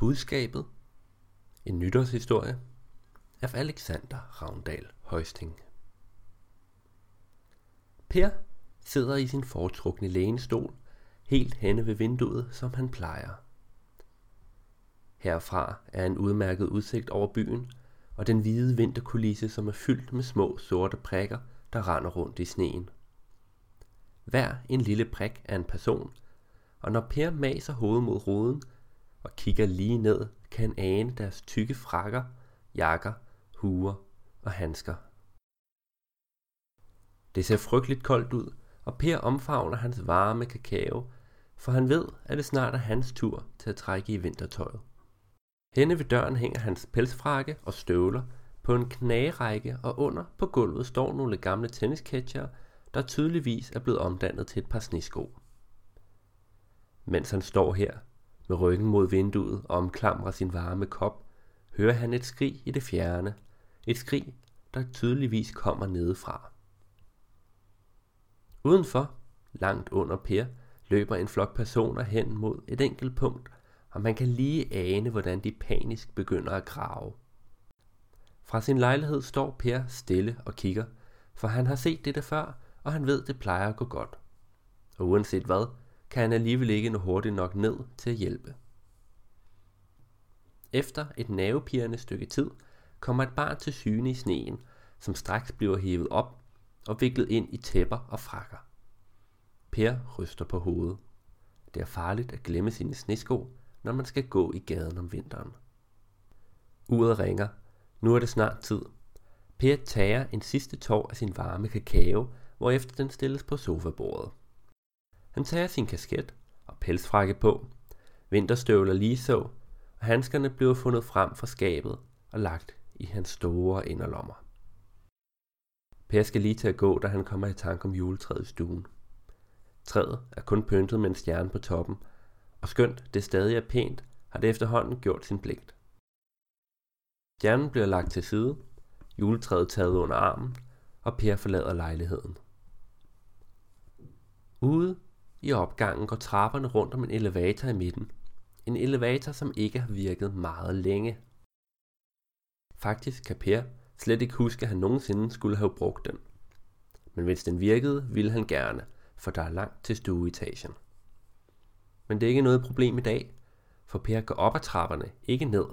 Budskabet En nytårshistorie af Alexander Ravndal Højsting Per sidder i sin foretrukne lænestol helt henne ved vinduet, som han plejer. Herfra er en udmærket udsigt over byen og den hvide vinterkulisse, som er fyldt med små sorte prikker, der render rundt i sneen. Hver en lille prik er en person, og når Per maser hovedet mod ruden og kigger lige ned, kan han ane deres tykke frakker, jakker, huer og handsker. Det ser frygteligt koldt ud, og Per omfavner hans varme kakao, for han ved, at det snart er hans tur til at trække i vintertøjet. Henne ved døren hænger hans pelsfrakke og støvler på en knagerække, og under på gulvet står nogle gamle tennisketchere, der tydeligvis er blevet omdannet til et par snesko. Mens han står her, med ryggen mod vinduet og omklamrer sin varme kop, hører han et skrig i det fjerne. Et skrig, der tydeligvis kommer nedefra. Udenfor, langt under Per, løber en flok personer hen mod et enkelt punkt, og man kan lige ane, hvordan de panisk begynder at grave. Fra sin lejlighed står Per stille og kigger, for han har set det før, og han ved, det plejer at gå godt. Og uanset hvad, kan han alligevel ikke nå hurtigt nok ned til at hjælpe. Efter et nervepirrende stykke tid kommer et barn til syne i sneen, som straks bliver hævet op og viklet ind i tæpper og frakker. Per ryster på hovedet. Det er farligt at glemme sine snesko, når man skal gå i gaden om vinteren. Uret ringer. Nu er det snart tid. Per tager en sidste tår af sin varme kakao, hvorefter den stilles på sofabordet. Han tager sin kasket og pelsfrakke på, vinterstøvler lige så, og handskerne bliver fundet frem fra skabet og lagt i hans store inderlommer. Per skal lige til at gå, da han kommer i tanke om juletræet i stuen. Træet er kun pyntet med en stjerne på toppen, og skønt det stadig er pænt, har det efterhånden gjort sin pligt. Stjernen bliver lagt til side, juletræet taget under armen, og Per forlader lejligheden. Ude i opgangen går trapperne rundt om en elevator i midten. En elevator, som ikke har virket meget længe. Faktisk kan Per slet ikke huske, at han nogensinde skulle have brugt den. Men hvis den virkede, ville han gerne, for der er langt til stueetagen. Men det er ikke noget problem i dag, for Per går op ad trapperne, ikke ned,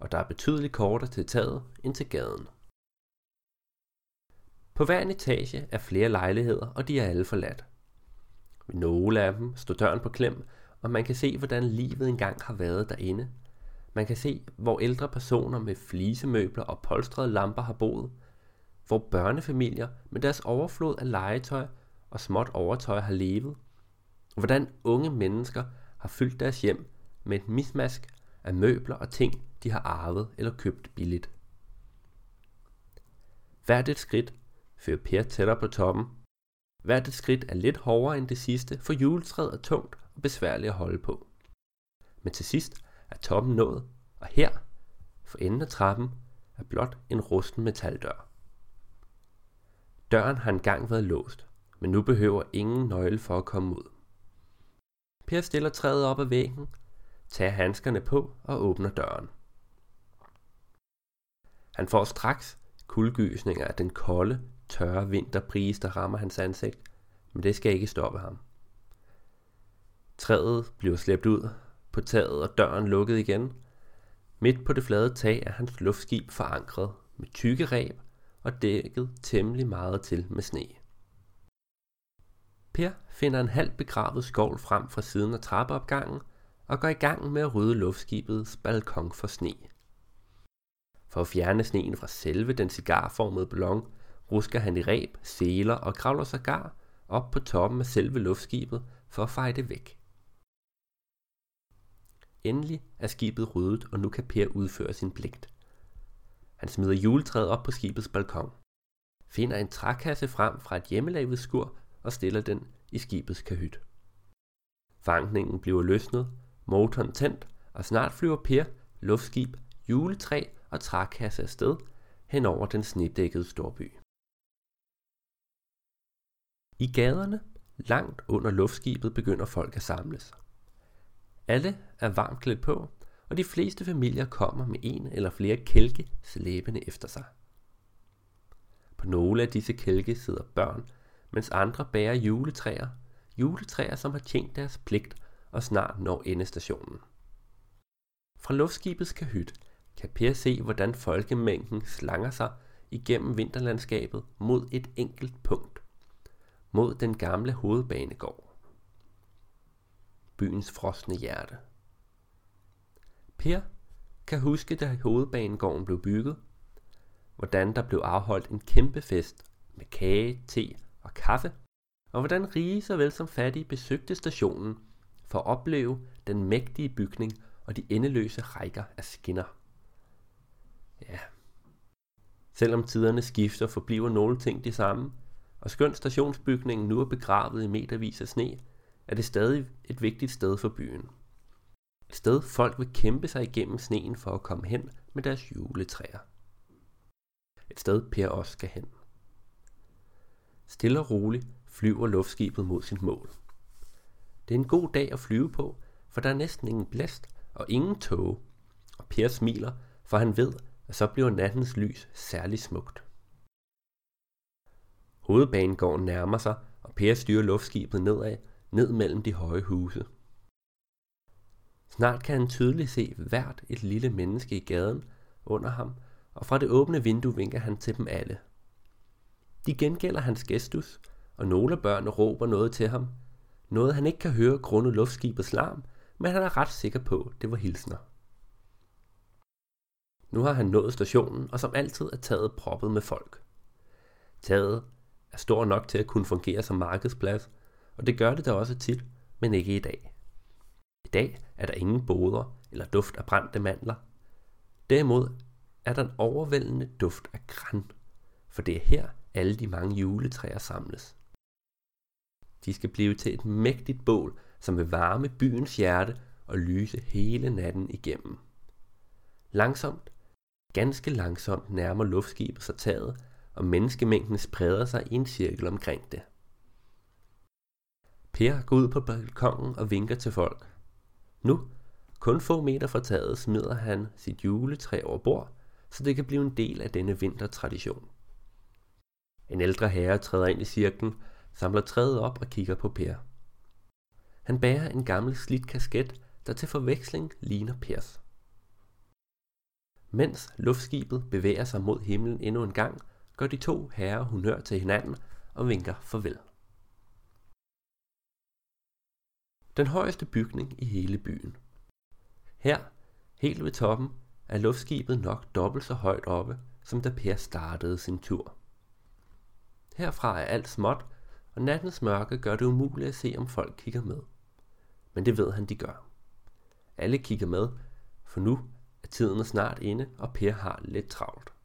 og der er betydeligt kortere til taget end til gaden. På hver en etage er flere lejligheder, og de er alle forladt. Ved nogle af dem står døren på klem, og man kan se, hvordan livet engang har været derinde. Man kan se, hvor ældre personer med flisemøbler og polstrede lamper har boet. Hvor børnefamilier med deres overflod af legetøj og småt overtøj har levet. Og hvordan unge mennesker har fyldt deres hjem med et mismask af møbler og ting, de har arvet eller købt billigt. Hvert et skridt fører Per tættere på toppen, Hvert et skridt er lidt hårdere end det sidste, for juletræet er tungt og besværligt at holde på. Men til sidst er toppen nået, og her, for enden af trappen, er blot en rusten metaldør. Døren har engang været låst, men nu behøver ingen nøgle for at komme ud. Per stiller træet op ad væggen, tager handskerne på og åbner døren. Han får straks kuldegysninger af den kolde, tørre vinterbrise, der rammer hans ansigt, men det skal ikke stoppe ham. Træet bliver slæbt ud på taget, og døren lukket igen. Midt på det flade tag er hans luftskib forankret med tykke reb og dækket temmelig meget til med sne. Per finder en halvt begravet skovl frem fra siden af trappeopgangen og går i gang med at rydde luftskibets balkon for sne. For at fjerne sneen fra selve den cigarformede ballon, rusker han i reb, seler og kravler sågar op på toppen af selve luftskibet for at feje det væk. Endelig er skibet ryddet, og nu kan Per udføre sin pligt. Han smider juletræet op på skibets balkon, finder en trækasse frem fra et hjemmelavet skur og stiller den i skibets kahyt. Fankningen bliver løsnet, motoren tændt, og snart flyver Per, luftskib, juletræ og trækasse afsted hen over den snedækkede storby. I gaderne, langt under luftskibet, begynder folk at samles. Alle er varmt klædt på, og de fleste familier kommer med en eller flere kælke slæbende efter sig. På nogle af disse kælke sidder børn, mens andre bærer juletræer, juletræer som har tjent deres pligt og snart når endestationen. Fra luftskibets kahyt kan Per se, hvordan folkemængden slanger sig igennem vinterlandskabet mod et enkelt punkt, mod den gamle hovedbanegård. Byens frosne hjerte. Per kan huske, da hovedbanegården blev bygget, hvordan der blev afholdt en kæmpe fest med kage, te og kaffe, og hvordan rige såvel som fattige besøgte stationen for at opleve den mægtige bygning og de endeløse rækker af skinner. Ja. Selvom tiderne skifter, forbliver nogle ting de samme, og skønt stationsbygningen nu er begravet i metervis af sne, er det stadig et vigtigt sted for byen. Et sted folk vil kæmpe sig igennem sneen for at komme hen med deres juletræer. Et sted Per også skal hen. Stille og roligt flyver luftskibet mod sit mål. Det er en god dag at flyve på, for der er næsten ingen blæst og ingen tåge. Og Per smiler, for han ved, at så bliver nattens lys særlig smukt. Hovedbanegården nærmer sig, og Per styrer luftskibet nedad, ned mellem de høje huse. Snart kan han tydeligt se hvert et lille menneske i gaden under ham, og fra det åbne vindue vinker han til dem alle. De gengælder hans gestus, og nogle af børnene råber noget til ham. Noget han ikke kan høre grundet luftskibets larm, men han er ret sikker på, det var hilsner. Nu har han nået stationen, og som altid er taget proppet med folk. Taget er stor nok til at kunne fungere som markedsplads, og det gør det da også tit, men ikke i dag. I dag er der ingen boder eller duft af brændte mandler. Derimod er der en overvældende duft af græn, for det er her alle de mange juletræer samles. De skal blive til et mægtigt bål, som vil varme byens hjerte og lyse hele natten igennem. Langsomt, ganske langsomt nærmer luftskibet sig taget, og menneskemængden spreder sig i en cirkel omkring det. Per går ud på balkongen og vinker til folk. Nu, kun få meter fra taget, smider han sit juletræ over bord, så det kan blive en del af denne vintertradition. En ældre herre træder ind i cirklen, samler træet op og kigger på Per. Han bærer en gammel slidt kasket, der til forveksling ligner Pers. Mens luftskibet bevæger sig mod himlen endnu en gang, gør de to herrer honør til hinanden og vinker farvel. Den højeste bygning i hele byen. Her, helt ved toppen, er luftskibet nok dobbelt så højt oppe, som da Per startede sin tur. Herfra er alt småt, og nattens mørke gør det umuligt at se, om folk kigger med. Men det ved han, de gør. Alle kigger med, for nu er tiden snart inde, og Per har lidt travlt.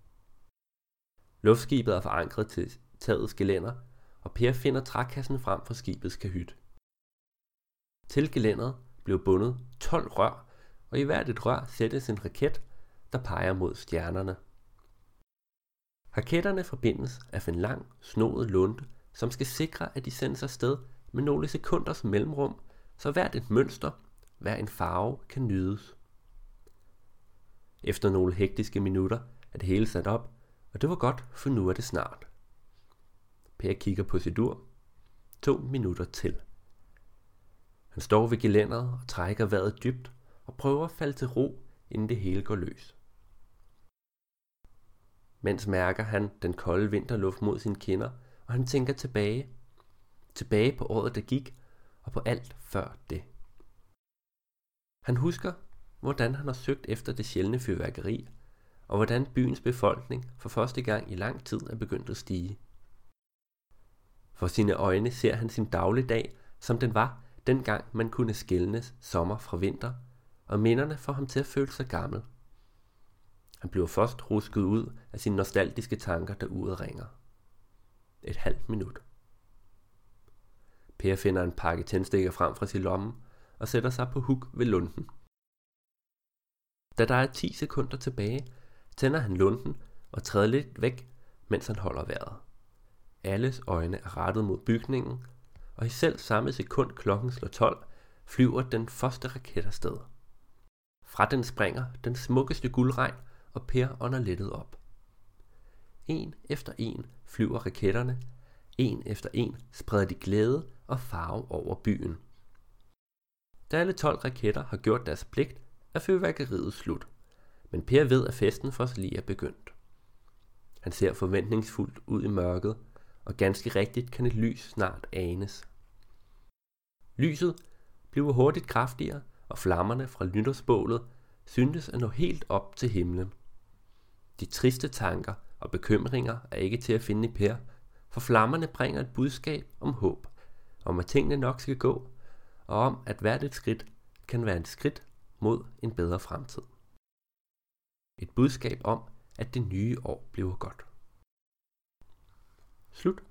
Luftskibet er forankret til tagets gelænder, og Per finder trækassen frem fra skibets kahyt. Til gelænderet blev bundet 12 rør, og i hvert et rør sættes en raket, der peger mod stjernerne. Raketterne forbindes af en lang, snodet lunde, som skal sikre, at de sendes afsted med nogle sekunders mellemrum, så hvert et mønster, hver en farve kan nydes. Efter nogle hektiske minutter er det hele sat op, og det var godt, for nu er det snart. Per kigger på sit ur. To minutter til. Han står ved gelænderet og trækker vejret dybt og prøver at falde til ro, inden det hele går løs. Mens mærker han den kolde vinterluft mod sine kinder, og han tænker tilbage. Tilbage på året, der gik, og på alt før det. Han husker, hvordan han har søgt efter det sjældne fyrværkeri, og hvordan byens befolkning for første gang i lang tid er begyndt at stige. For sine øjne ser han sin dagligdag, som den var, dengang man kunne skælnes sommer fra vinter, og minderne får ham til at føle sig gammel. Han bliver først rusket ud af sine nostalgiske tanker, der uret ringer. Et halvt minut. Per finder en pakke tændstikker frem fra sin lomme og sætter sig på huk ved lunden. Da der er 10 sekunder tilbage, tænder han lunden og træder lidt væk, mens han holder vejret. Alles øjne er rettet mod bygningen, og i selv samme sekund klokken slår 12, flyver den første raket afsted. Fra den springer den smukkeste guldregn, og Per ånder lettet op. En efter en flyver raketterne, en efter en spreder de glæde og farve over byen. Da alle 12 raketter har gjort deres pligt, er fyrværkeriet slut. Men Per ved, at festen for lige er begyndt. Han ser forventningsfuldt ud i mørket, og ganske rigtigt kan et lys snart anes. Lyset bliver hurtigt kraftigere, og flammerne fra nytårsbålet syntes at nå helt op til himlen. De triste tanker og bekymringer er ikke til at finde i Per, for flammerne bringer et budskab om håb, om at tingene nok skal gå, og om at hvert et skridt kan være et skridt mod en bedre fremtid. Et budskab om, at det nye år bliver godt. Slut.